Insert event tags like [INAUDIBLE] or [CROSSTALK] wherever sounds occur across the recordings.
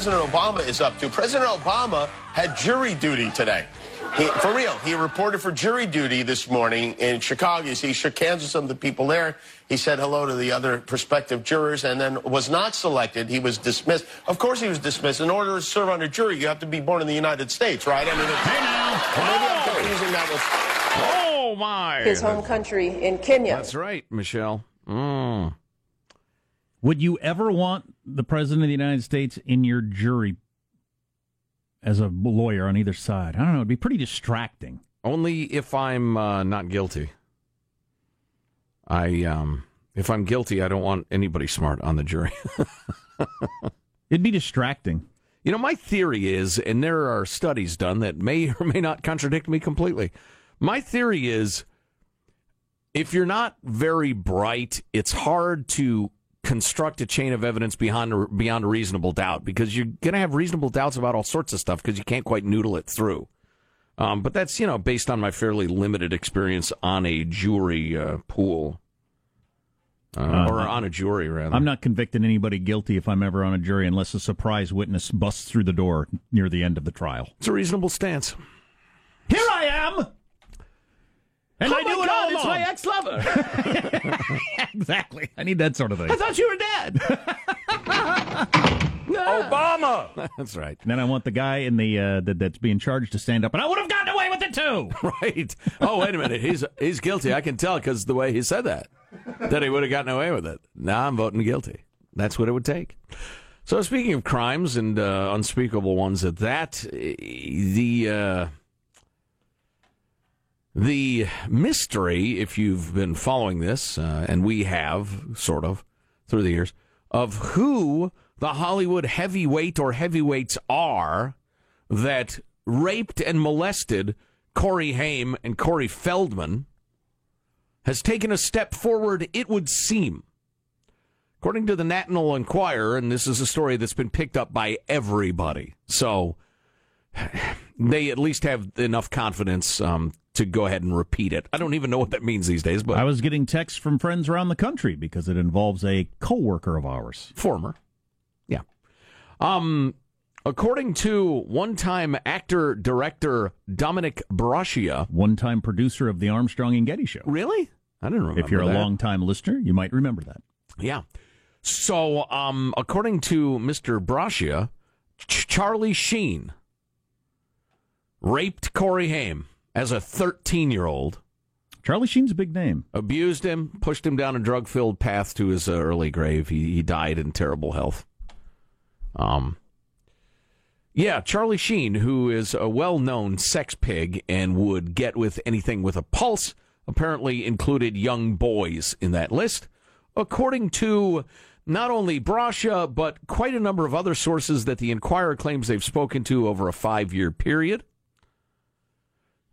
President Obama is up to. President Obama had jury duty today. He, for real, he reported for jury duty this morning in Chicago. He shook hands with some of the people there. He said hello to the other prospective jurors and then was not selected. He was dismissed. Of course he was dismissed. In order to serve on a jury, you have to be born in the United States, right? I mean, hey now. maybe I'm confusing that with... Oh, my. His home country in Kenya. That's right, Michelle. Mm. Would you ever want the President of the United States in your jury as a lawyer on either side? I don't know. It'd be pretty distracting. Only if I'm uh, not guilty. I um, if I'm guilty, I don't want anybody smart on the jury. [LAUGHS] It'd be distracting. You know, my theory is, and there are studies done that may [LAUGHS] or may not contradict me completely. My theory is if you're not very bright, it's hard to construct a chain of evidence beyond beyond a reasonable doubt because you're going to have reasonable doubts about all sorts of stuff because you can't quite noodle it through. Um, but that's you know based on my fairly limited experience on a jury uh, pool. Uh, uh, or on a jury, rather. I'm not convicting anybody guilty if I'm ever on a jury unless a surprise witness busts through the door near the end of the trial. It's a reasonable stance. Here I am! And oh I do it all It's my ex-lover. [LAUGHS] exactly. I need that sort of thing. I thought you were dead. [LAUGHS] Obama. That's right. And then I want the guy in the uh, that, that's being charged to stand up, and I would have gotten away with it too. [LAUGHS] right. Oh, wait a minute. He's he's guilty. I can tell because the way he said that that he would have gotten away with it. Now I'm voting guilty. That's what it would take. So speaking of crimes and uh, unspeakable ones at that, the. Uh, the mystery, if you've been following this, uh, and we have, sort of, through the years, of who the Hollywood heavyweight or heavyweights are that raped and molested Corey Haim and Corey Feldman has taken a step forward, it would seem. According to the National Enquirer, and this is a story that's been picked up by everybody, so [SIGHS] they at least have enough confidence um, to go ahead and repeat it. I don't even know what that means these days, but I was getting texts from friends around the country because it involves a coworker of ours, former. Yeah. Um according to one-time actor director Dominick Brascia, one-time producer of the Armstrong and Getty show. Really? I didn't remember. If you're that. a long-time listener, you might remember that. Yeah. So, um according to Mr. Braccia, Ch- Charlie Sheen raped Corey Haim as a 13 year old. Charlie Sheen's a big name. Abused him, pushed him down a drug filled path to his uh, early grave. He, he died in terrible health. Um, yeah, Charlie Sheen, who is a well known sex pig and would get with anything with a pulse, apparently included young boys in that list. According to not only Brascia, but quite a number of other sources that the Enquirer claims they've spoken to over a five year period.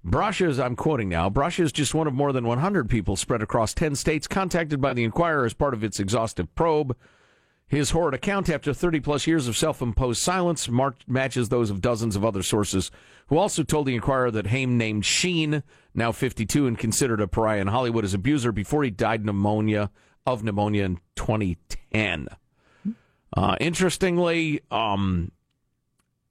Is, I'm quoting now, Brascia is just one of more than 100 people spread across 10 states contacted by the Enquirer as part of its exhaustive probe. His horrid account, after 30 plus years of self imposed silence, matches those of dozens of other sources who also told the Enquirer that Haim named Sheen, now 52 and considered a pariah in Hollywood, as abuser before he died pneumonia of pneumonia in 2010. Uh, interestingly, um,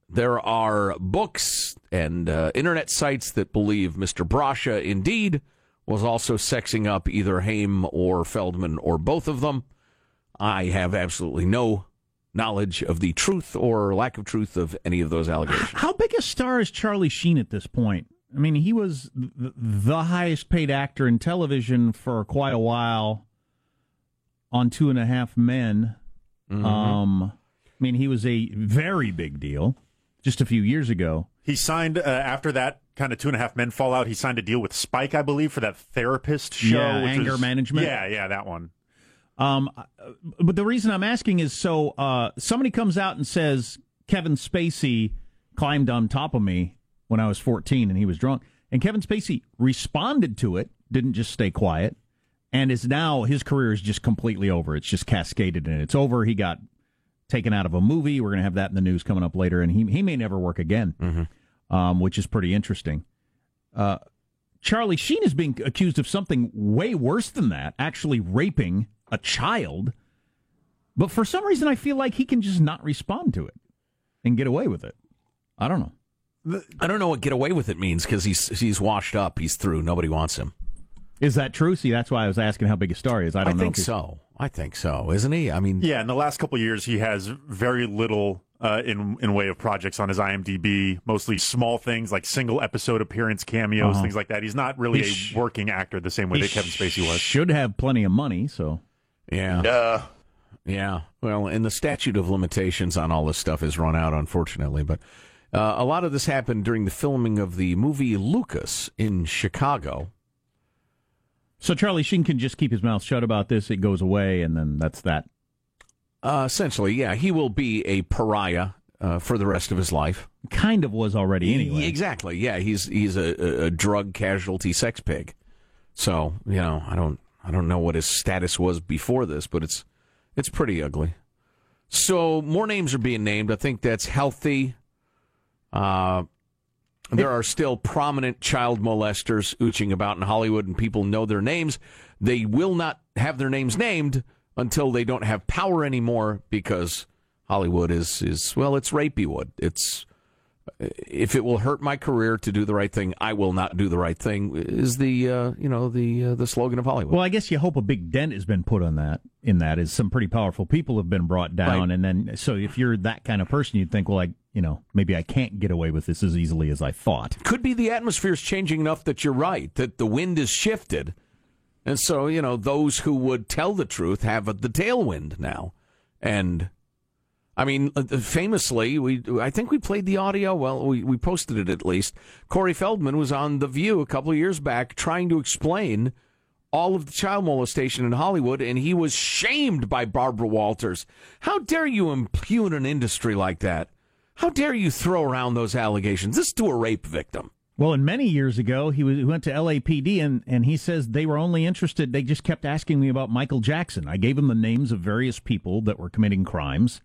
there are books and uh, internet sites that believe Mr. Brascia indeed was also sexing up either Haim or Feldman or both of them. I have absolutely no knowledge of the truth or lack of truth of any of those allegations. How big a star is Charlie Sheen at this point? I mean, he was the highest paid actor in television for quite a while on Two and a Half Men. Mm-hmm. Um, I mean, he was a very big deal just a few years ago. He signed uh, after that kind of two and a half men fallout. He signed a deal with Spike, I believe, for that therapist show. Yeah, anger management. Yeah, yeah, that one. Um, but the reason I'm asking is so uh, somebody comes out and says Kevin Spacey climbed on top of me when I was 14 and he was drunk, and Kevin Spacey responded to it, didn't just stay quiet, and is now his career is just completely over. It's just cascaded and it's over. He got taken out of a movie. We're going to have that in the news coming up later, and he he may never work again, mm-hmm. um, which is pretty interesting. Uh, Charlie Sheen is being accused of something way worse than that, actually raping a child. But for some reason, I feel like he can just not respond to it. and get away with it. I don't know. I don't know what get away with it means because he's he's washed up. He's through. Nobody wants him. Is that true? See, that's why I was asking how big a star he is. I I, don't know. think so. I think so. Isn't he? I mean, Yeah, in the last couple of years, he has very little uh, in in way of projects on his IMDb. Mostly small things like single episode appearance, cameos, things like that. He's not really He a sh- working actor the same way that Kevin Spacey was. Should have plenty of money, so yeah, Uh, yeah. Well, and the statute of limitations on all this stuff has run out, unfortunately. But uh, a lot of this happened during the filming of the movie Lucas in Chicago. So Charlie Sheen can just keep his mouth shut about this. It goes away, and then that's that. Uh, essentially, yeah, he will be a pariah uh, for the rest of his life. Kind of was already anyway. Exactly. Yeah, he's he's a, a, a drug casualty sex pig. So you know, I don't I don't know what his status was before this, but it's it's pretty ugly. So more names are being named. I think that's healthy. Uh, there are still prominent child molesters ooching about in Hollywood, and people know their names. They will not have their names named until they don't have power anymore because Hollywood is is well, it's rapey wood. It's if it will hurt my career to do the right thing, I will not do the right thing. Is the uh, you know the uh, the slogan of Hollywood? Well, I guess you hope a big dent has been put on that. In that, is some pretty powerful people have been brought down, Right. and then so if you're that kind of person, you'd think, well, I you know maybe I can't get away with this as easily as I thought. Could be the atmosphere is changing enough that you're right that the wind is shifted, and so you know those who would tell the truth have the tailwind now, and. I mean, uh, famously, we I think we played the audio. Well, we, we posted it at least. Corey Feldman was on The View a couple of years back trying to explain all of the child molestation in Hollywood, and he was shamed by Barbara Walters. How dare you impugn an industry like that? How dare you throw around those allegations? This to a rape victim. Well, and many years ago, he, was, he went to LAPD, and, and he says they were only interested. They just kept asking me about Michael Jackson. I gave him the names of various people that were committing crimes,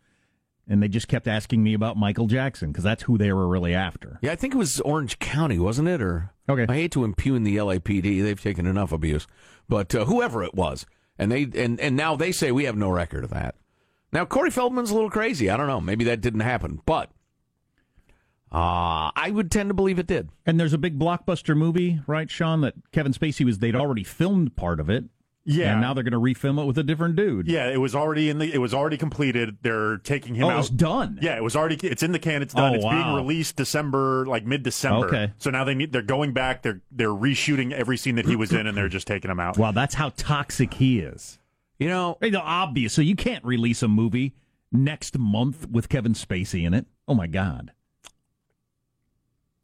and they just kept asking me about Michael Jackson because that's who they were really after. Yeah, I think it was Orange County, wasn't it? Or Okay. I hate to impugn the LAPD; they've taken enough abuse. But uh, whoever it was, and they and and now they say we have no record of that. Now Corey Feldman's a little crazy. I don't know. Maybe that didn't happen, but uh, I would tend to believe it did. And there's a big blockbuster movie, right, Sean? That Kevin Spacey was. They'd already filmed part of it. Yeah. And now they're going to refilm it with a different dude. Yeah, it was already in the. It was already completed. They're taking him Oh, out. it's done. Yeah, it was already. It's in the can. It's done. Oh, it's being released December, like mid December. Okay. So now they need. They're going back. They're they're reshooting every scene that he was in, and they're just taking him out. Wow, that's how toxic he is. You know, Hey, the obvious. So you can't release a movie next month with Kevin Spacey in it. Oh my God.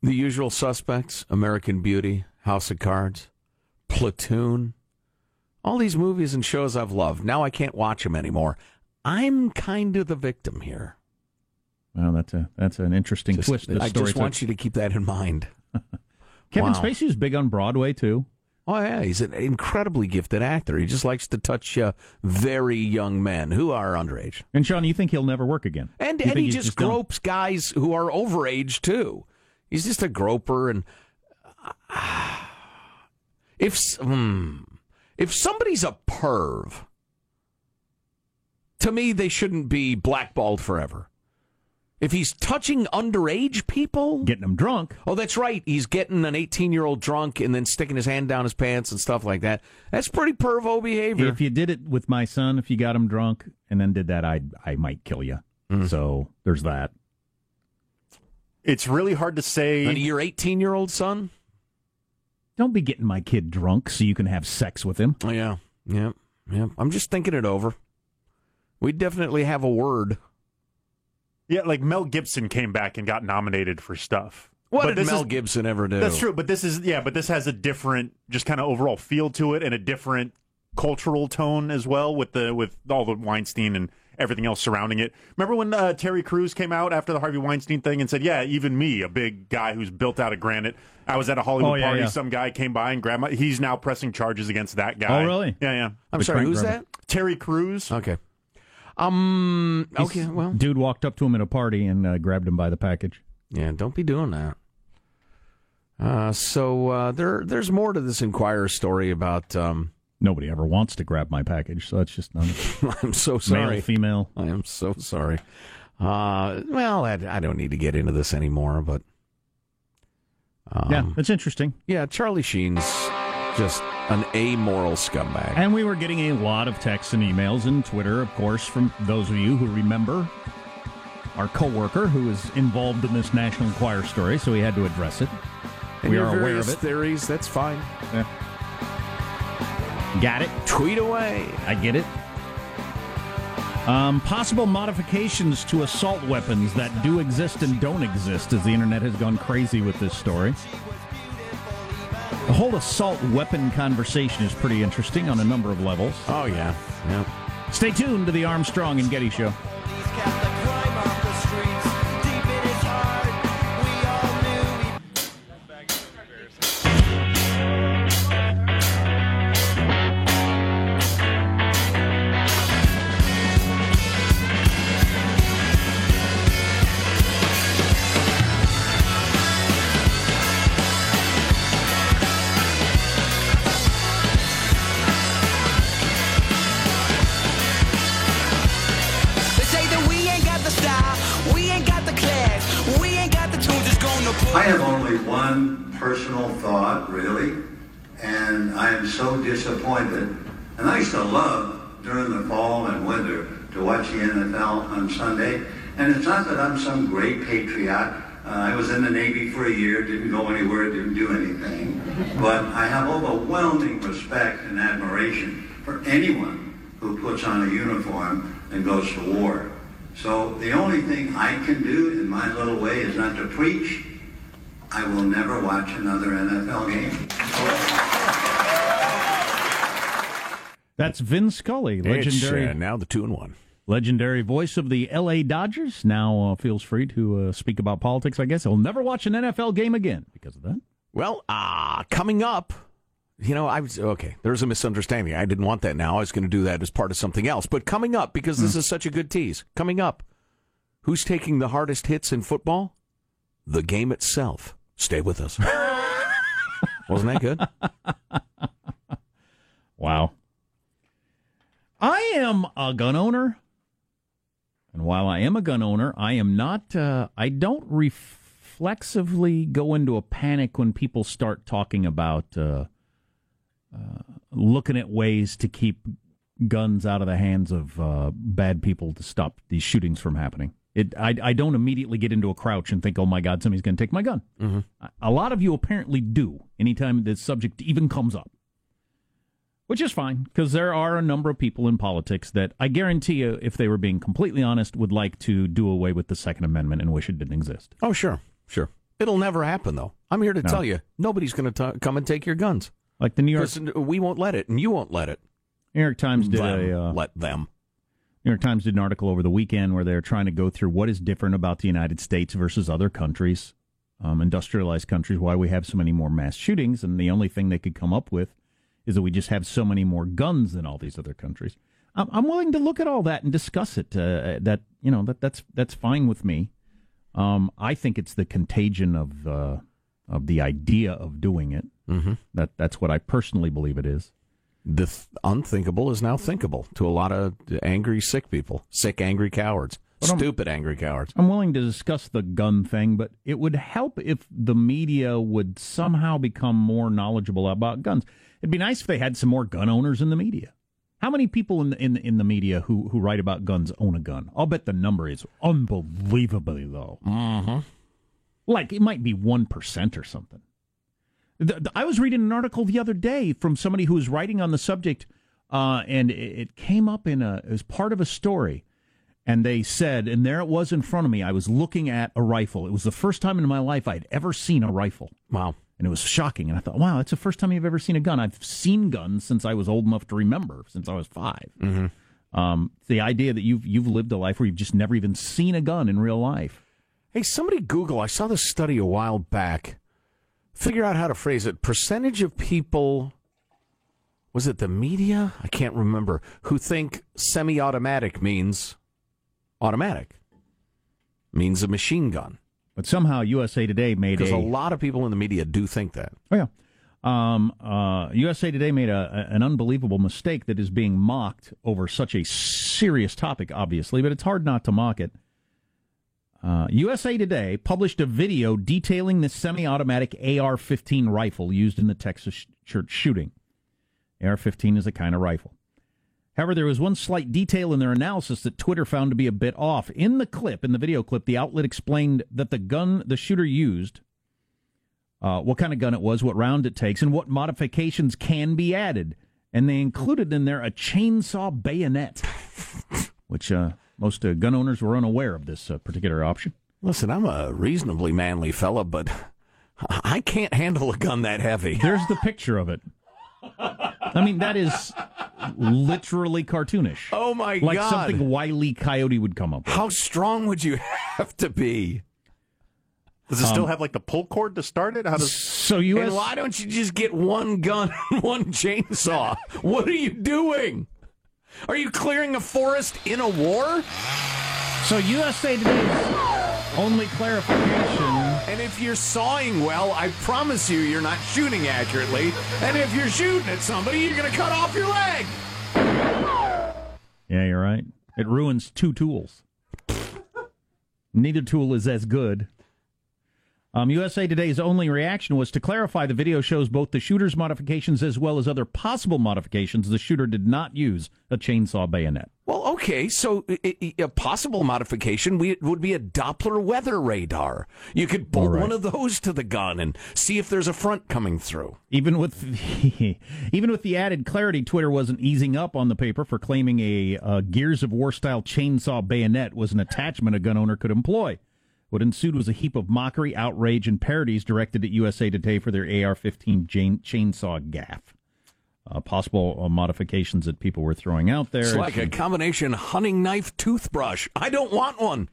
the usual suspects: American Beauty, House of Cards, Platoon. All these movies and shows I've loved. Now I can't watch them anymore. I'm kind of the victim here. Well, that's a that's an interesting Just- twist. I story just took. want you to keep that in mind. [LAUGHS] Kevin Wow. Spacey is big on Broadway too. Oh yeah, he's an incredibly gifted actor. He just likes to touch uh, very young men who are underage, And Sean, you think he'll never work again? and You and he just, done? gropes guys who are overage too. He's just a groper, and uh, [SIGHS] if hmm, if somebody's a perv, to me they shouldn't be blackballed forever. If he's touching underage people, getting them drunk. Oh, that's right. He's getting an 18 year old drunk and then sticking his hand down his pants and stuff like that. That's pretty pervo behavior. If you did it with my son, if you got him drunk and then did that, I I might kill you. Mm. So there's that. It's really hard to say. and your 18 year old son? Don't be getting my kid drunk so you can have sex with him. Oh, yeah. Yeah. Yeah. I'm just thinking it over. We definitely have a word. Yeah, like Mel Gibson came back and got nominated for stuff. What But did this Mel is- Gibson ever do? That's true, but this is yeah, but this has a different, just kind of overall feel to it, and a different cultural tone as well with the with all the Weinstein and everything else surrounding it. Remember when uh, Terry Crews came out after the Harvey Weinstein thing and said, "Yeah, even me, a big guy who's built out of granite, I was at a Hollywood Oh, yeah, party, yeah. some guy came by and grabbed my." He's now pressing charges against that guy. Oh, really? Yeah, yeah. I'm The sorry, who's grabber. that? Terry Crews. Okay. Um. Okay. He's- Well. dude walked up to him at a party and uh, grabbed him by the package. Yeah. Don't be doing that. Uh. So uh, there. There's more to this Enquirer story about. Um. Nobody ever wants to grab my package, so that's just not [LAUGHS] I'm so sorry. male, female. I am so sorry. Uh, well, I, I don't need to get into this anymore, but um, yeah, that's interesting. yeah, Charlie Sheen's just an amoral scumbag. And we were getting a lot of texts and emails and Twitter, of course, from those of you who remember our coworker who was involved in this National Enquirer story, so we had to address it. And we are aware of it. theories. That's fine. Got it. Tweet away. I get it. Um, possible modifications to assault weapons that do exist and don't exist, as the internet has gone crazy with this story. The whole assault weapon conversation is pretty interesting on a number of levels. Oh yeah, yeah. Stay tuned to the Armstrong and Getty Show. Am so disappointed. And I used to love during the fall and winter to watch the NFL on Sunday. And it's not that I'm some great patriot. Uh, I was in the Navy for a year, didn't go anywhere, didn't do anything. But I have overwhelming respect and admiration for anyone who puts on a uniform and goes to war. So the only thing I can do in my little way is not to preach. I will never watch another NFL game. That's Vin Scully, legendary It's, uh, now the two and one. legendary voice of the L.A. Dodgers. Now uh, feels free to uh, speak about politics. I guess he'll never watch an NFL game again because of that. Well, uh, coming up, you know, I was okay. There's a misunderstanding. I didn't want that now. I was going to do that as part of something else. But coming up, because this is such a good tease, coming up, who's taking the hardest hits in football? The game itself. Stay with us. [LAUGHS] Wasn't that good? Wow. I am a gun owner. And while I am a gun owner, I am not, uh, I don't reflexively go into a panic when people start talking about uh, uh, looking at ways to keep guns out of the hands of uh, bad people to stop these shootings from happening. It, I, I don't immediately get into a crouch and think, oh my God, somebody's going to take my gun. A- A lot of you apparently do anytime this subject even comes up which is fine because there are a number of people in politics that I guarantee you, if they were being completely honest, would like to do away with the Second Amendment and wish it didn't exist. Oh, sure, sure. It'll never happen, though. I'm here to tell you, nobody's going to come and take your guns. Like the New York we won't let it, and you won't let it. New York Times did Them. a uh, let them. New York Times did an article over the weekend where they're trying to go through what is different about the United States versus other countries, um, industrialized countries, why we have so many more mass shootings, and the only thing they could come up with is that we just have so many more guns than all these other countries. I'm, I'm willing to look at all that and discuss it. Uh, that you know that that's that's fine with me. Um, I think it's the contagion of uh, of the idea of doing it. Mm-hmm. That that's what I personally believe it is. The th- unthinkable is now thinkable to a lot of angry, sick people, sick, angry cowards, stupid, angry cowards. I'm willing to discuss the gun thing, but it would help if the media would somehow become more knowledgeable about guns. It'd be nice if they had some more gun owners in the media. How many people in the, in, in the media who, who write about guns own a gun? I'll bet the number is unbelievably low. Mm-hmm. Like it might be 1% or something. The, the- I was reading an article the other day from somebody who was writing on the subject, uh, and it, it came up in a as part of a story. And they said, and there it was in front of me. I was looking at a rifle. It was the first time in my life I'd ever seen a rifle. Wow. And it was shocking. And I thought, wow, that's the first time you've ever seen a gun. I've seen guns since I was old enough to remember, since I was 5 Mm-hmm. Um, the idea that you've you've lived a life where you've just never even seen a gun in real life. Hey, somebody Google. I saw this study a while back. Figure out how to phrase it. Percentage of people, was it the media? I can't remember, who think semi automatic means automatic, means a machine gun. But somehow USA Today made a Because a, a lot of people in the media do think that. Oh yeah. Um, uh, USA Today made a, an unbelievable mistake that is being mocked over such a serious topic, obviously, but it's hard not to mock it. Uh, USA Today published a video detailing the semi-automatic AR-15 rifle used in the Texas church shooting. AR-15 is a kind of rifle. However, there was one slight detail in their analysis that Twitter found to be a bit off. In the clip, in the video clip, the outlet explained that the gun the shooter used, uh, what kind of gun it was, what round it takes, and what modifications can be added. And they included in there a chainsaw bayonet, which uh, most uh, gun owners were unaware of this uh, particular option. Listen, I'm a reasonably manly fella, but I can't handle a gun that heavy. There's the picture of it. I mean, that is literally cartoonish. Oh my like God. Like something Wiley Coyote would come up with. How strong would you [LAUGHS] have to be? Does it um, still have like the pull cord to start it? How does So U.S. And why don't you just get one gun [LAUGHS] and one chainsaw? What are you doing? Are you clearing a forest in a war? So USA Today's only clarification. And if you're sawing well, I promise you, you're not shooting accurately. And if you're shooting at somebody, you're going to cut off your leg. Yeah, you're right. It ruins two tools. Neither tool is as good. Um, USA Today's only reaction was to clarify the video shows both the shooter's modifications as well as other possible modifications. The shooter did not use a chainsaw bayonet. Well, okay, so a possible modification would be a Doppler weather radar. You could bolt right. one of those to the gun and see if there's a front coming through. Even with [LAUGHS] even with the added clarity, Twitter wasn't easing up on the paper for claiming a uh, Gears of War style chainsaw bayonet was an attachment a gun owner could employ. What ensued was a heap of mockery, outrage, and parodies directed at USA Today for their AR-15 chainsaw gaffe. Uh, possible uh, modifications that people were throwing out there. It's like a combination hunting knife toothbrush. I don't want one.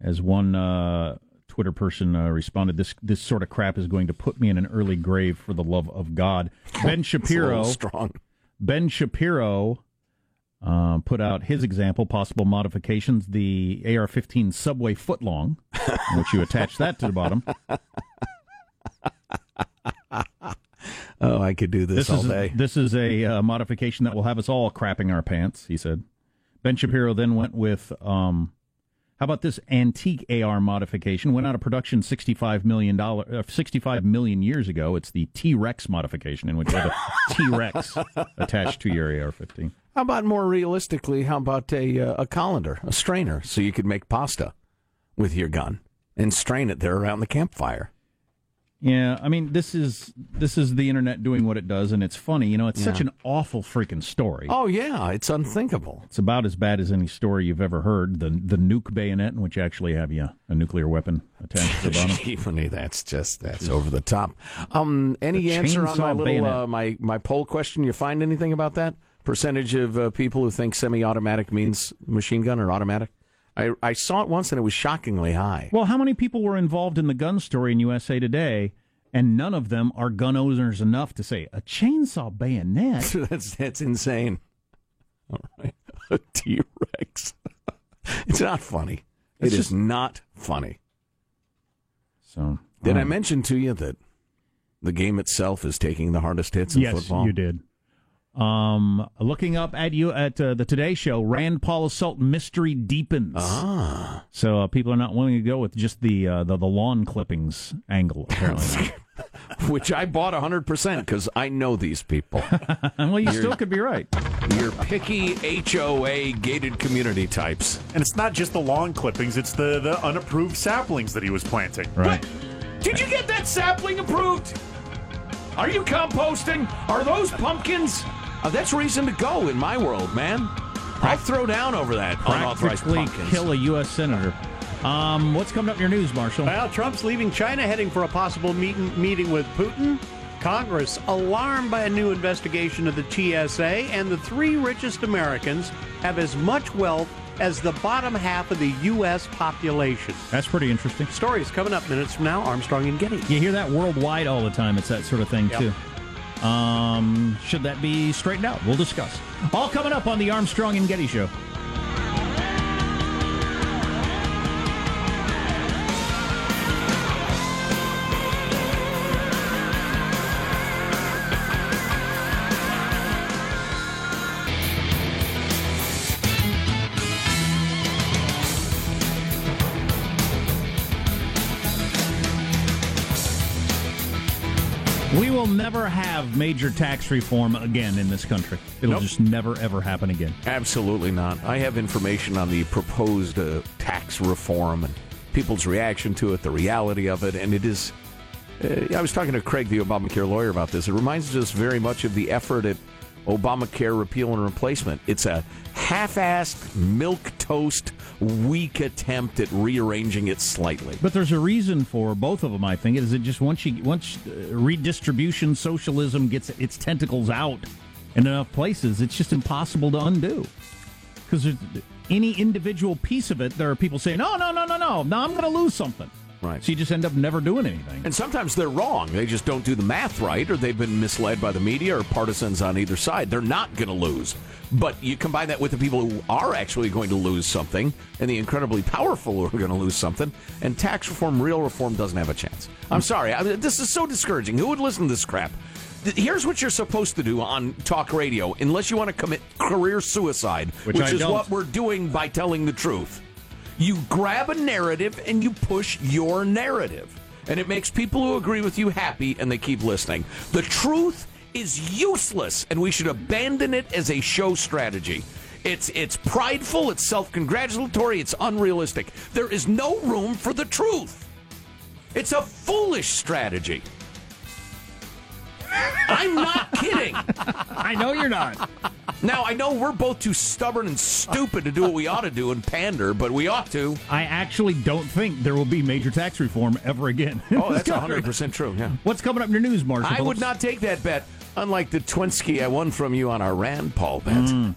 As one uh, Twitter person uh, responded, "This this sort of crap is going to put me in an early grave for the love of God." [LAUGHS] Ben Shapiro. strong. Ben Shapiro uh, put out his example, possible modifications, the AR-15 Subway footlong, [LAUGHS] in which you attach that to the bottom. [LAUGHS] Oh, I could do this, This all is day. this is a uh, modification that will have us all crapping our pants. He said. Ben Shapiro then went with, um, how about this antique AR modification? Went out of production sixty-five million dollar, uh, sixty-five million years ago. It's the T Rex modification, in which you have a [LAUGHS] T Rex attached to your AR-15. How about more realistically? How about a uh, a colander, a strainer, so you could make pasta with your gun and strain it there around the campfire? Yeah, I mean this is this is the internet doing what it does, and it's funny. You know, it's such an awful freaking story. Oh yeah, it's unthinkable. It's about as bad as any story you've ever heard. The the nuke bayonet, in which you actually have you a nuclear weapon attached to the bottom. [LAUGHS] Tiffany, that's just that's over the top. Um, any The answer on my little uh, my my poll question? You find anything about that percentage of uh, people who think semi-automatic means machine gun or automatic? I I saw it once and it was shockingly high. Well, how many people were involved in the gun story in USA Today, and none of them are gun owners enough to say a chainsaw bayonet? [LAUGHS] that's that's insane. All right, [LAUGHS] a T Rex. [LAUGHS] it's not funny. It's It is just- not funny. So Did I mention to you that the game itself is taking the hardest hits in yes, football? you did. Um, looking up at you at uh, the Today Show, Rand Paul assault mystery deepens. Ah. So uh, people are not willing to go with just the uh, the, the lawn clippings angle. Apparently, [LAUGHS] Which I bought 100% because I know these people. [LAUGHS] well, you still could be right. You're picky HOA gated community types. and it's not just the lawn clippings; it's the the unapproved saplings that he was planting. Right. Did you get that sapling approved? Are you composting? Are those pumpkins? Uh, that's reason to go in my world, man. I'll throw down over that unauthorized Practically pumpkins. kill a U.S. senator. Um, what's coming up in your news, Marshall? Well, Trump's leaving China, heading for a possible meeting, meeting with Putin. Congress alarmed by a new investigation of the TSA, and the three richest Americans have as much wealth as the bottom half of the U.S. population. That's pretty interesting. Stories coming up minutes from now. Armstrong and Getty. You hear that worldwide all the time. It's that sort of thing, Yep. too. Um, should that be straightened out? We'll discuss. All coming up on the Armstrong and Getty Show. Never have major tax reform again in this country. It'll Nope. just never ever happen again. Absolutely not. I have information on the proposed uh, tax reform and people's reaction to it, the reality of it, and it is. Uh, I was talking to Craig, the Obamacare lawyer, about this. It reminds us very much of the effort at Obamacare repeal and replacement. It's a half-assed, milk toast, weak attempt at rearranging it slightly. But there's a reason for both of them. I think is it just once you once uh, redistribution socialism gets its tentacles out in enough places, it's just impossible to undo. Because any individual piece of it, there are people saying, "No, no, no, no, no, no, I'm going to lose something." Right. So you just end up never doing anything. And sometimes they're wrong. They just don't do the math right, or they've been misled by the media or partisans on either side. They're not going to lose. But you combine that with the people who are actually going to lose something and the incredibly powerful who are going to lose something, and tax reform, real reform, doesn't have a chance. I'm sorry. I mean, this is so discouraging. Who would listen to this crap? Here's what you're supposed to do on talk radio, unless you want to commit career suicide, Which which, is don't. what we're doing by telling the truth. You grab a narrative and you push your narrative. And it makes people who agree with you happy and they keep listening. The truth is useless and we should abandon it as a show strategy. It's it's prideful, it's self-congratulatory, it's unrealistic. There is no room for the truth. It's a foolish strategy. I'm not kidding. I know you're not. Now, I know we're both too stubborn and stupid to do what we ought to do and pander, but we ought to. I actually don't think there will be major tax reform ever again. [LAUGHS] Oh, that's country. 100% true, yeah. What's coming up in your news, Marshall? I would not take that bet, unlike the Twinsky I won from you on our Rand Paul bet. Mm.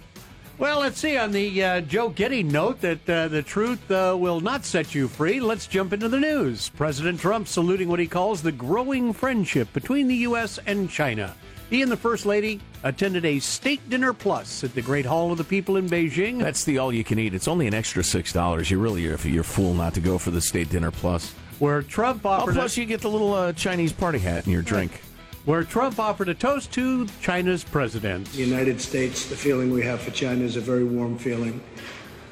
Well, let's see. On the uh, Joe Getty note that uh, the truth uh, will not set you free, let's jump into the news. President Trump saluting what he calls the growing friendship between the U.S. and China. He and the First Lady attended a state dinner plus at the Great Hall of the People in Beijing. That's the all you can eat. It's only an extra $6. You really are you're a fool not to go for the state dinner plus. where Trump Oh, offered plus, you get the little uh, Chinese party hat in your drink. Where Trump offered a toast to China's president. The United States, the feeling we have for China is a very warm feeling,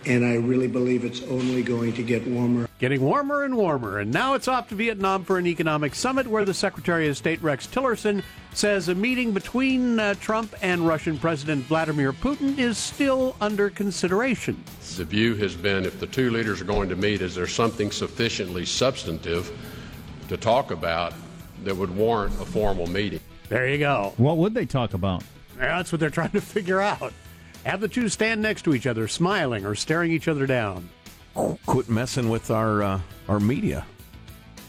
and I really believe it's only going to get warmer. Getting warmer and warmer, and now it's off to Vietnam for an economic summit where the Secretary of State Rex Tillerson says a meeting between uh, Trump and Russian President Vladimir Putin is still under consideration. The view has been if the two leaders are going to meet, is there something sufficiently substantive to talk about that would warrant a formal meeting? There you go. What would they talk about? Yeah, that's what they're [LAUGHS] trying to figure out. Have the two stand next to each other, smiling or staring each other down. Quit messing with our uh, our media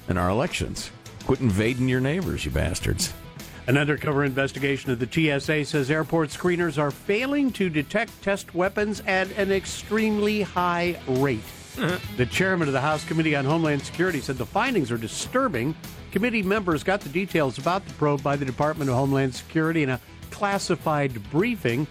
and our elections. Quit invading your neighbors, you bastards. An undercover investigation of the TSA says airport screeners are failing to detect test weapons at an extremely high rate. The chairman of the House Committee on Homeland Security said the findings are disturbing. Committee members got the details about the probe by the Department of Homeland Security in a classified briefing.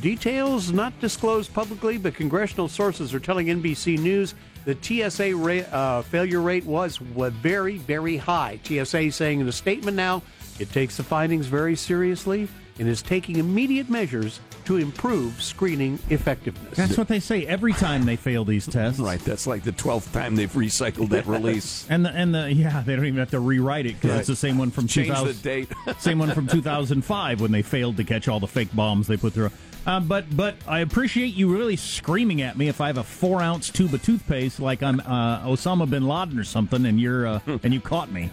Details not disclosed publicly, but congressional sources are telling NBC News the TSA ra- uh, failure rate was very, very high. TSA saying in a statement now it takes the findings very seriously and is taking immediate measures to improve screening effectiveness. That's what they say every time they fail these tests. Right, that's like the 12th time they've recycled that release. [LAUGHS] And the and the yeah, they don't even have to rewrite it because Right. it's the same one from Change the date. [LAUGHS] same one from 2005 when they failed to catch all the fake bombs they put through. Uh, but but I appreciate you really screaming at me if I have a four ounce tube of toothpaste like I'm uh, Osama bin Laden or something, and you're uh, [LAUGHS] and you caught me.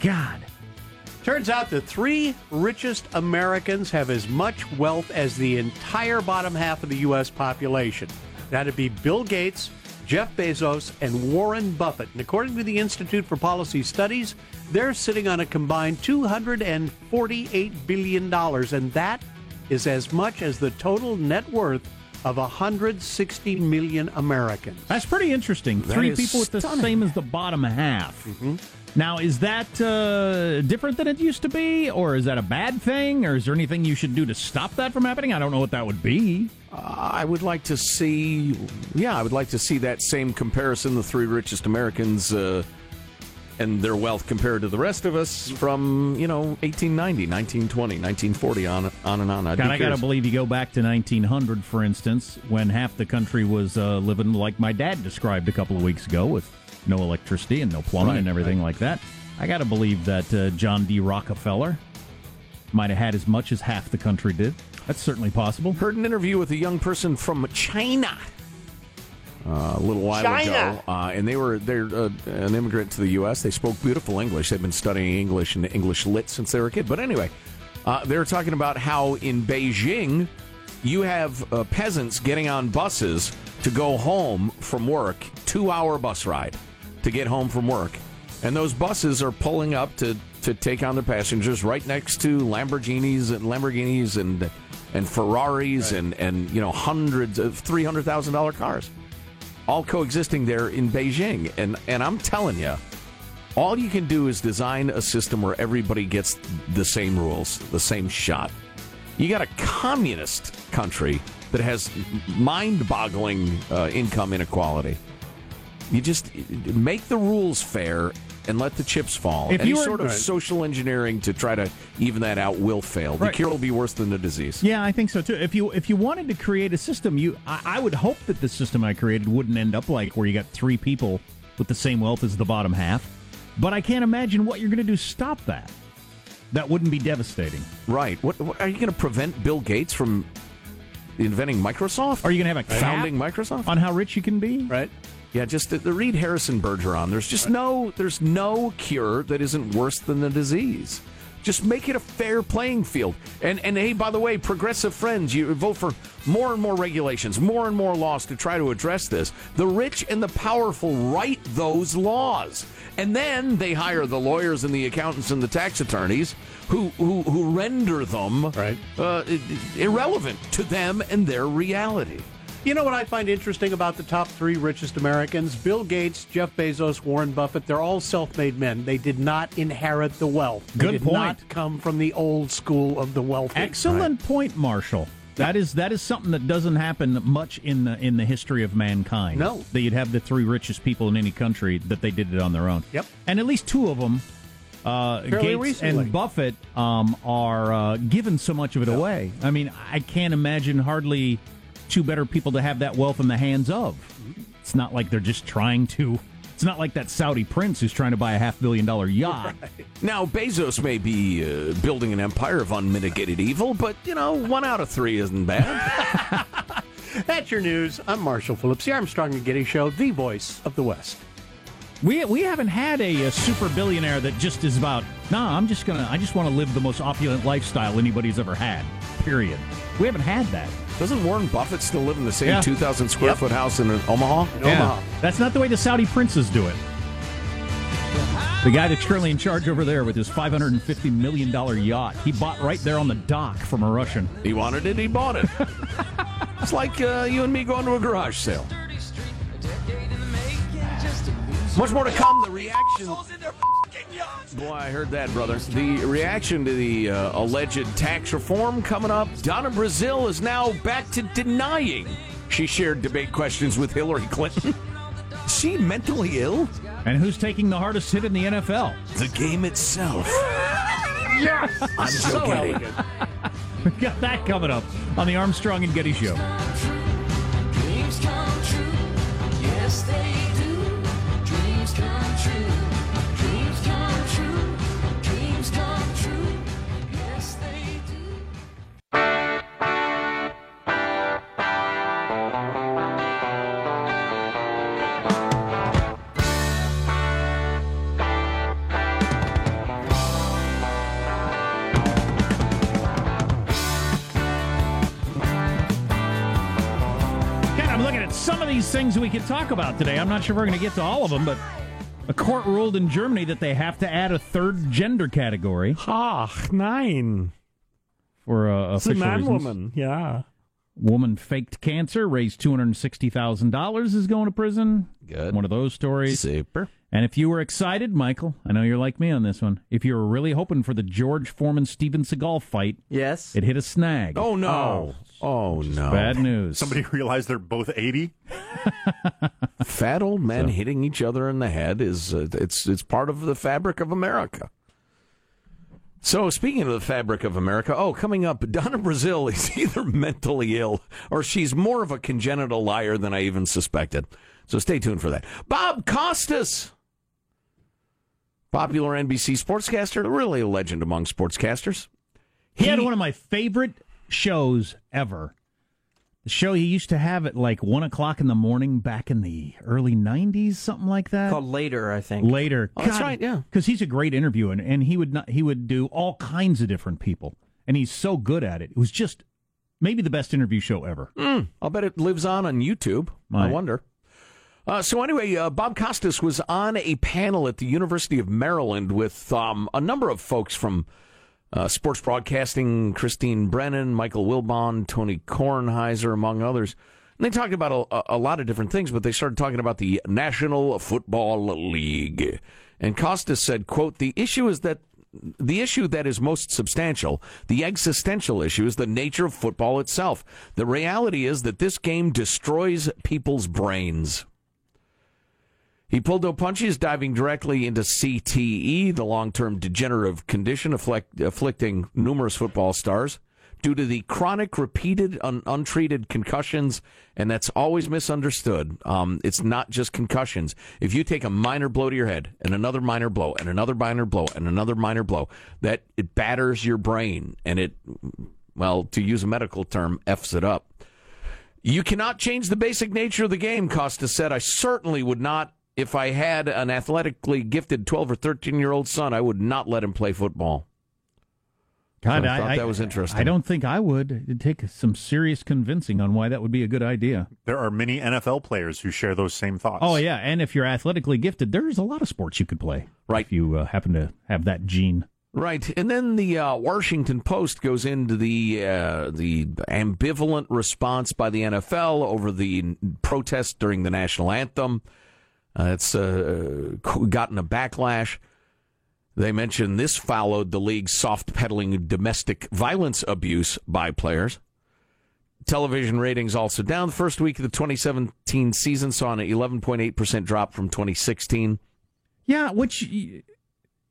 God, Turns out the three richest Americans have as much wealth as the entire bottom half of the U.S. population. That'd be Bill Gates, Jeff Bezos, and Warren Buffett. And according to the Institute for Policy Studies, they're sitting on a combined $248 billion, and that is as much as the total net worth of 160 million Americans. that's pretty interesting. Three is people with the same as the bottom half. Mm-hmm. Now, is that uh, different than it used to be, or is that a bad thing, or is there anything you should do to stop that from happening? I don't know what that would be. I would like to see, yeah, I would like to see that same comparison, the three richest Americans uh, and their wealth compared to the rest of us from, you know, 1890, 1920, 1940, on, on and on. I'd God, be I gotta believe you go back to 1900, for instance, when half the country was uh, living like my dad described a couple of weeks ago, with no electricity and no plumbing Right, and everything like that. I gotta believe that uh, John D. Rockefeller might have had as much as half the country did. That's certainly possible. Heard an interview with a young person from China uh, a little while China. ago, uh, and they were they're uh, an immigrant to the U.S. They spoke beautiful English. They've been studying English and English lit since they were a kid. But anyway, uh, they were talking about how in Beijing you have uh, peasants getting on buses to go home from work, two hour bus ride to get home from work, and those buses are pulling up to to take on their passengers right next to Lamborghinis and Lamborghinis and and Ferraris and and you know hundreds of three hundred thousand dollar cars, all coexisting there in Beijing. And and I'm telling you, all you can do is design a system where everybody gets the same rules, the same shot. You got a communist country that has mind-boggling uh, income inequality. You just make the rules fair and let the chips fall. If Any you were- sort of Right. social engineering to try to even that out will fail. The Right. cure will be worse than the disease. Yeah, I think so too. If you if you wanted to create a system, you I, I would hope that the system I created wouldn't end up like where you got three people with the same wealth as the bottom half. But I can't imagine what you're going to do to stop that. That wouldn't be devastating. Right. What, what are you going to prevent Bill Gates from inventing Microsoft? Are you going to have a cap founding Microsoft? on how rich you can be? Right. Yeah, just the, the Reed Harrison Bergeron. There's just no there's no cure that isn't worse than the disease. Just make it a fair playing field. And and hey, by the way, progressive friends, you vote for more and more regulations, more and more laws to try to address this. The rich and the powerful write those laws. And then they hire the lawyers and the accountants and the tax attorneys who who, who render them Right. uh, irrelevant to them and their reality. You know what I find interesting about the top three richest Americans? Bill Gates, Jeff Bezos, Warren Buffett. They're all self-made men. They did not inherit the wealth. They Good did point. not come from the old school of the wealthy. Excellent point, Marshall. That is that is something that doesn't happen much in the in the history of mankind. No. that you'd have the three richest people in any country that they did it on their own. Yep. and at least two of them, uh, Gates recently. and Buffett, um, are uh, giving so much of it away. I mean, I can't imagine hardly two better people to have that wealth in the hands of. It's not like they're just trying to. It's not like that Saudi prince who's trying to buy a half billion dollar yacht. [LAUGHS] Now, Bezos may be uh, building an empire of unmitigated evil, but, you know, one out of three isn't bad. [LAUGHS] That's your news. I'm Marshall Phillips, the Armstrong and Getty Show, the voice of the West. We we haven't had a, uh super billionaire that just is about. Nah, I'm just gonna. I just want to live the most opulent lifestyle anybody's ever had. Period. We haven't had that. Doesn't Warren Buffett still live in the same Yeah. 2,000 square Yep. foot house in Omaha? Omaha. That's not the way the Saudi princes do it. The guy that's currently in charge over there with his 550 million dollar yacht, he bought right there on the dock from a Russian. He wanted it, he bought it. [LAUGHS] it's like uh, you and me going to a garage sale. Much more to come. The reaction. Boy, I heard that, brother. The reaction to the uh, alleged tax reform coming up. Donna Brazile is now back to denying she shared debate questions with Hillary Clinton. [LAUGHS] She mentally ill? And who's taking the hardest hit in the NFL? The game itself. [LAUGHS] Yeah, I'm Joe Getty. [LAUGHS] we got that coming up on the Armstrong and Getty Show. Things we could talk about today. I'm not sure we're going to get to all of them, but a court ruled in Germany that they have to add a third gender category Ach, nein. for uh, It's a official man reasons. woman, yeah. Woman faked cancer, raised two hundred sixty thousand dollars, is going to prison. Good. One of those stories. Super. And if you were excited, Michael, I know you're like me on this one. If you were really hoping for the George Foreman Steven Seagal fight, Yes. it hit a snag. Oh, no. Oh, no. Bad news. Somebody [LAUGHS] realized they're both 80. Fat old men hitting each other in the head is uh, it's it's part of the fabric of America. So speaking of the fabric of America, oh, coming up, [LAUGHS] Donna Brazile is [LAUGHS] either mentally ill or she's more of a congenital liar than I even suspected. So stay tuned for that. Bob Costas, popular NBC sportscaster, really a legend among sportscasters. He had one of my favorite shows ever. The show he used to have at like one o'clock in the morning back in the early '90s, something like that. Called Later, I think. Later, Oh, that's right, yeah. because he's a great interviewer, and, and he would not he would do all kinds of different people, and he's so good at it. It was just maybe the best interview show ever. Mm, I'll bet it lives on on YouTube. I wonder. Uh, so anyway, uh, Bob Costas was on a panel at the University of Maryland with um, a number of folks from uh, sports broadcasting: Christine Brennan, Michael Wilbon, Tony Kornheiser, among others. And they talked about a, a lot of different things, but they started talking about the National Football League. And Costas said, "quote The issue is that." The issue that is most substantial, the existential issue, is the nature of football itself. The reality is that this game destroys people's brains. He pulled no punches, diving directly into CTE, the long term degenerative condition afflict, afflicting numerous football stars due to the chronic, repeated, un, untreated concussions, and that's always misunderstood. Um, it's not just concussions. If you take a minor blow to your head, and another minor blow, and another minor blow, and another minor blow, that it batters your brain, and it, well, to use a medical term, f's it up. You cannot change the basic nature of the game, Costa said. I certainly would not. If I had an athletically gifted 12 or 13 year old son, I would not let him play football. God, So I thought that was interesting. I don't think I would. It'd take some serious convincing on why that would be a good idea. There are many NFL players who share those same thoughts. Oh yeah, and if you're athletically gifted, there's a lot of sports you could play. Right. If you uh, happen to have that gene. Right, and then the uh, Washington Post goes into the uh, the ambivalent response by the NFL over the protest during the national anthem. Uh, it's uh, gotten a backlash. They mention this followed the league's soft peddling domestic violence abuse by players. Television ratings also down. The first week of the 2017 season saw an 11.8% drop from 2016. Yeah, which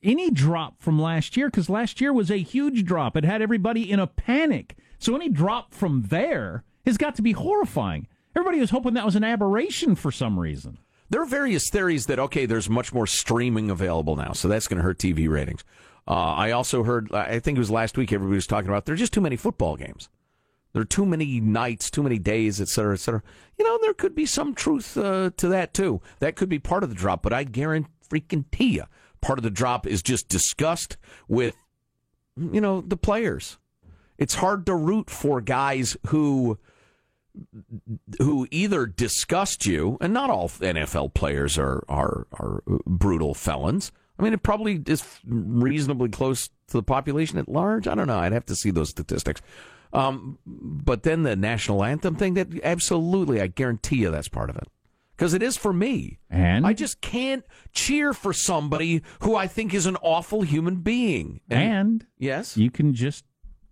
any drop from last year because last year was a huge drop. It had everybody in a panic. So any drop from there has got to be horrifying. Everybody was hoping that was an aberration for some reason. There are various theories that okay, there's much more streaming available now, so that's going to hurt TV ratings. Uh, I also heard, I think it was last week, everybody was talking about there's just too many football games. There are too many nights, too many days, et cetera, et cetera. You know, there could be some truth uh, to that too. That could be part of the drop, but I guarantee freaking you, part of the drop is just disgust with, you know, the players. It's hard to root for guys who who either disgust you, and not all NFL players are are are brutal felons. I mean, it probably is reasonably close to the population at large. I don't know. I'd have to see those statistics. Um, but then the national anthem thing, that absolutely, I guarantee you, that's part of it. Because it is for me. And I just can't cheer for somebody who I think is an awful human being. and yes, you can just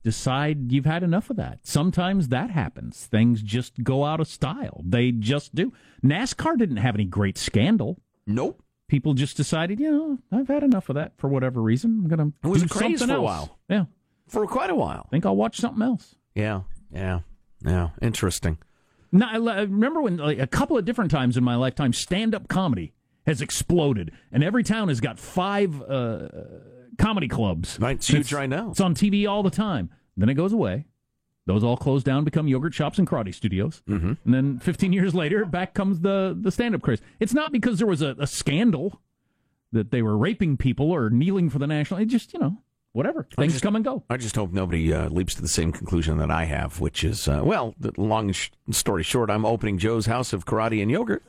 decide you've had enough of that. Sometimes that happens. Things just go out of style. They just do. NASCAR didn't have any great scandal. Nope. People just decided, you know, I've had enough of that for whatever reason. I'm going It was to do something for a else. while. Yeah. for quite a while. I think I'll watch something else. Yeah, yeah, yeah. Interesting. Now, I I remember when like, a couple of different times in my lifetime, stand-up comedy has exploded, and every town has got five uh, comedy clubs. Right, it's huge right now. It's on TV all the time. Then it goes away. Those all close down, become yogurt shops and karate studios. Mm-hmm. And then 15 [LAUGHS] years later, back comes the, the stand-up craze. It's not because there was a, a scandal that they were raping people or kneeling for the national. It just, you know, whatever. Things just- come and go. I just hope nobody uh, leaps to the same conclusion that I have, which is, uh, well, the long sh- story short, I'm opening Joe's House of Karate and Yogurt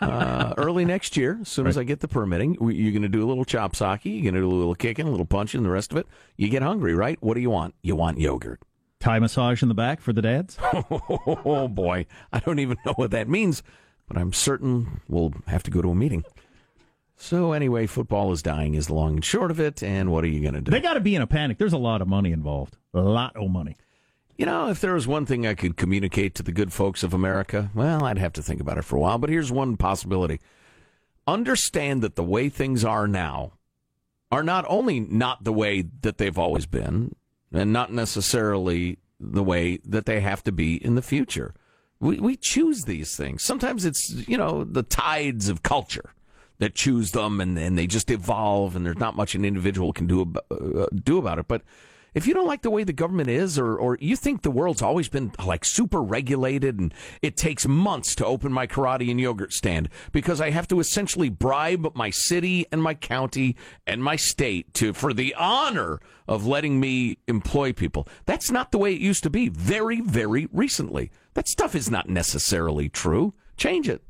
uh, early next year, as soon as I get the permitting. You're going to do a little chop sake, you're going to do a little kicking, a little punching, the rest of it. You get hungry, right? What do you want? You want yogurt. Thai massage in the back for the dads. [LAUGHS] Oh, boy. I don't even know what that means, but I'm certain we'll have to go to a meeting. So, anyway, football is dying, is the long and short of it. And what are you going to do? They got to be in a panic. There's a lot of money involved. A lot of money. You know, if there was one thing I could communicate to the good folks of America, well, I'd have to think about it for a while. But here's one possibility understand that the way things are now are not only not the way that they've always been, and not necessarily the way that they have to be in the future. We, we choose these things. Sometimes it's, you know, the tides of culture that choose them and, and they just evolve and there's not much an individual can do, ab- uh, do about it. But if you don't like the way the government is, or, or you think the world's always been like super regulated and it takes months to open my karate and yogurt stand because I have to essentially bribe my city and my county and my state to for the honor of letting me employ people. That's not the way it used to be very, very recently. That stuff is not necessarily true. Change it.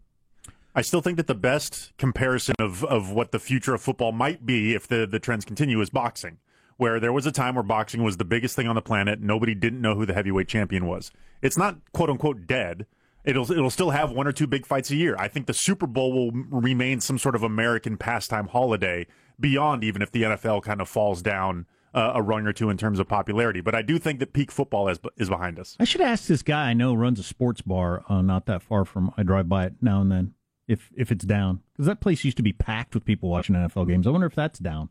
I still think that the best comparison of, of what the future of football might be if the, the trends continue is boxing, where there was a time where boxing was the biggest thing on the planet. Nobody didn't know who the heavyweight champion was. It's not quote unquote dead. It'll it'll still have one or two big fights a year. I think the Super Bowl will remain some sort of American pastime holiday beyond even if the NFL kind of falls down uh, a rung or two in terms of popularity. But I do think that peak football is is behind us. I should ask this guy I know runs a sports bar uh, not that far from. I drive by it now and then. If if it's down, because that place used to be packed with people watching NFL games. I wonder if that's down.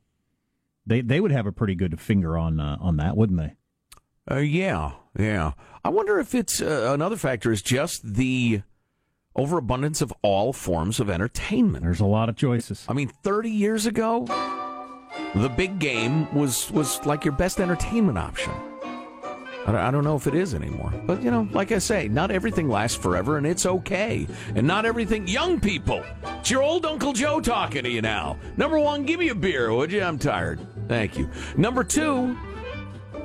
They they would have a pretty good finger on uh, on that, wouldn't they? Uh, yeah, yeah. I wonder if it's uh, another factor is just the overabundance of all forms of entertainment. There's a lot of choices. I mean, 30 years ago, the big game was was like your best entertainment option. I don't- I don't know if it is anymore. But, you know, like I say, not everything lasts forever, and it's okay. And not everything, young people, it's your old Uncle Joe talking to you now. Number one, give me a beer, would you? I'm tired. Thank you. Number two,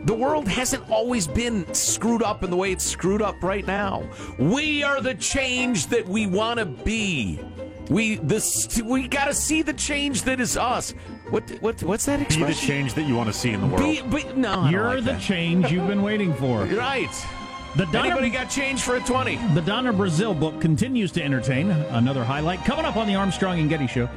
the world hasn't always been screwed up in the way it's screwed up right now. We are the change that we want to be. We this we got to see the change that is us. What what what's that Be expression? the change that you want to see in the world. Be, but no, You're like the that. change you've been waiting for. [LAUGHS] right. The Donna, Anybody got change for a twenty? the Donna Brazile book continues to entertain. Another highlight coming up on the Armstrong and Getty Show.